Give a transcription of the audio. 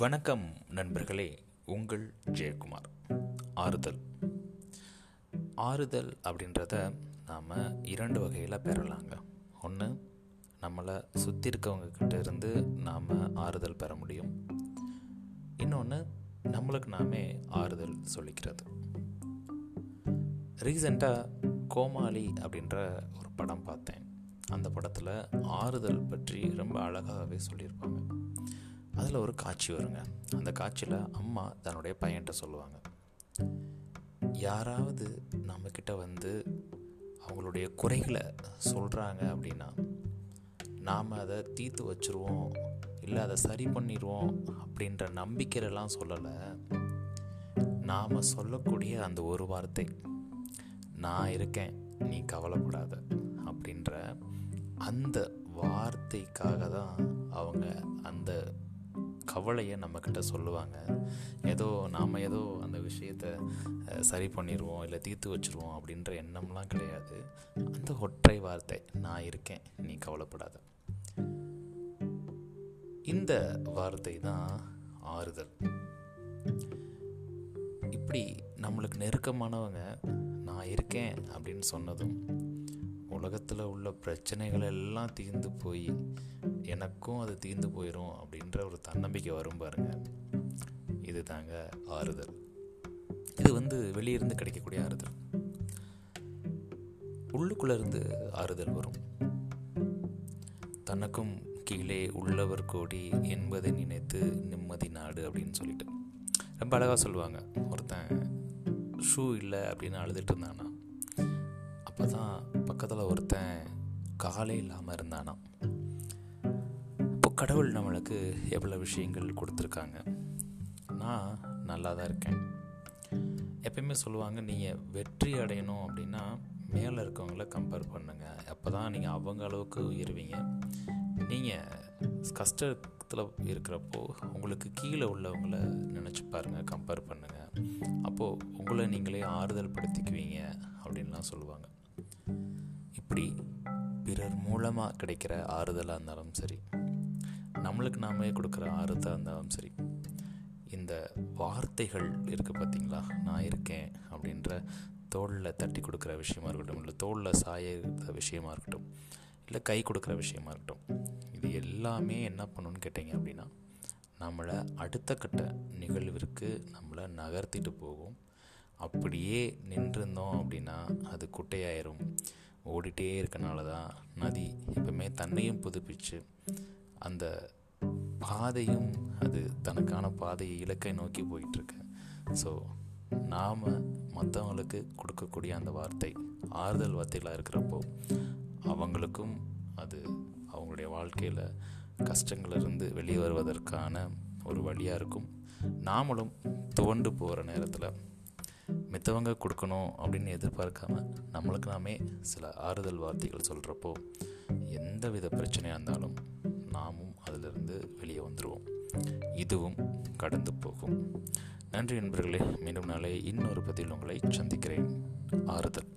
வணக்கம் நண்பர்களே உங்கள் ஜெயக்குமார். ஆறுதல். ஆறுதல் அப்படின்றத நாம் இரண்டு வகையில் பெறலாங்க. ஒன்று நம்மளை சுற்றி இருக்கவங்கக்கிட்ட இருந்து நாம் ஆறுதல் பெற முடியும். இன்னொன்று நம்மளுக்கு நாமே ஆறுதல் சொல்லிக்கிறது. ரீசெண்டாக கோமாளி அப்படின்ற ஒரு படம் பார்த்தேன். அந்த படத்தில் ஆறுதல் பற்றி ரொம்ப அழகாகவே சொல்லியிருப்பாங்க. அதில் ஒரு காட்சி வருங்க. அந்த காட்சியில் அம்மா தன்னுடைய பையன்கிட்ட சொல்லுவாங்க. யாராவது நம்மக்கிட்ட வந்து அவங்களுடைய குறைகளை சொல்கிறாங்க அப்படின்னா நாம் அதை தீர்த்து வச்சுருவோம். இல்லை அதை சரி பண்ணிடுவோம் அப்படின்ற நம்பிக்கையிலலாம் சொல்லலை. நாம் சொல்லக்கூடிய அந்த ஒரு வார்த்தை நான் இருக்கேன் நீ கவலைப்படாத. அப்படின்ற அந்த வார்த்தைக்காக தான் அவங்க அந்த கவலையை நம்மக்கிட்ட சொல்லுவாங்க. ஏதோ நாம் ஏதோ அந்த விஷயத்தை சரி பண்ணிடுவோம் இல்லை தீர்த்து வச்சுருவோம் அப்படின்ற எண்ணம்லாம் கிடையாது. அந்த ஒற்றை வார்த்தை நான் இருக்கேன் நீ கவலைப்படாத. இந்த வார்த்தை தான் ஆறுதல். இப்படி நம்மளுக்கு நெருக்கமானவங்க நான் இருக்கேன் அப்படின்னு சொன்னதும் உலகத்தில் உள்ள பிரச்சனைகள் எல்லாம் தீர்ந்து போய் எனக்கும் அது தீர்ந்து போயிடும் அப்படின்ற ஒரு தன்னம்பிக்கை வரும் பாருங்க. இது தாங்க ஆறுதல். இது வந்து வெளியிருந்து கிடைக்கக்கூடிய ஆறுதல். உள்ளுக்குள்ள இருந்து ஆறுதல் வரும். தனக்கும் கீழே உள்ளவர் கோடி என்பதை நினைத்து நிம்மதி நாடு அப்படின்னு சொல்லிட்டு. ரொம்ப அழகாக சொல்லுவாங்க. ஒருத்தன் ஷூ இல்லை அப்படின்னு அழுதுட்டு இருந்தானா அப்போ தான் பக்கத்தில் ஒருத்தன் காலே இல்லாமல் இருந்தானா இப்போ கடவுள் நம்மளுக்கு எவ்வளோ விஷயங்கள் கொடுத்துருக்காங்க? நான் நல்லா தான் இருக்கேன். எப்பயுமே சொல்லுவாங்க நீங்கள் வெற்றி அடையணும் அப்படின்னா மேலே இருக்கவங்கள கம்பேர் பண்ணுங்கள் அப்போ தான் நீங்கள் அவங்க அளவுக்கு உயர்வீங்க. நீங்கள் கஷ்டத்தில் இருக்கிறப்போ உங்களுக்கு கீழே உள்ளவங்கள நினச்சி பாருங்கள் கம்பேர் பண்ணுங்கள் அப்போது உங்களை நீங்களே ஆறுதல் படுத்திக்குவீங்க அப்படின்லாம் சொல்லுவாங்க. இப்படி பிறர் மூலமாக கிடைக்கிற ஆறுதலாக இருந்தாலும் சரி நம்மளுக்கு நாமே கொடுக்குற ஆறுதலாக இருந்தாலும் சரி இந்த வார்த்தைகள் இருக்குது பார்த்தீங்களா நான் இருக்கேன் அப்படின்ற தோளில் தட்டி கொடுக்குற விஷயமா இருக்கட்டும் இல்லை தோளில் சாய விஷயமா இருக்கட்டும் இல்லை கை கொடுக்குற விஷயமா இருக்கட்டும் இது எல்லாமே என்ன பண்ணணும்னு கேட்டிங்க அப்படின்னா நம்மளை அடுத்த கட்ட நிகழ்விற்கு நம்மளை நகர்த்திட்டு போகும். அப்படியே நின்றுருந்தோம் அப்படின்னா அது குட்டையாயிரும். ஓடிட்டே இருக்கனால தான் நதி எப்பவுமே தன்னையும் புதுப்பிச்சு அந்த பாதையும் அது தனக்கான பாதையை இலக்கை நோக்கி போயிட்டுருக்கு. ஸோ நாம் மற்றவங்களுக்கு கொடுக்கக்கூடிய அந்த வார்த்தை ஆறுதல் வார்த்தைகளாக இருக்கிறப்போ அவங்களுக்கும் அது அவங்களுடைய வாழ்க்கையில் கஷ்டங்களிலிருந்து வெளியே வருவதற்கான ஒரு வழியாக இருக்கும். நாமளும் துவண்டு போகிற நேரத்தில் மித்தவங்க கொடுக்கணும் அப்படின்னு எதிர்பார்க்காம நம்மளுக்கு நாமே சில ஆறுதல் வார்த்தைகள் சொல்கிறப்போ எந்த வித பிரச்சனையாக இருந்தாலும் நாமும் அதிலிருந்து வெளியே வந்துடுவோம் இதுவும் கடந்து போகும். நன்றி நண்பர்களே மீண்டும் நாளே இன்னொரு பதில் உங்களை சந்திக்கிறேன். ஆறுதல்.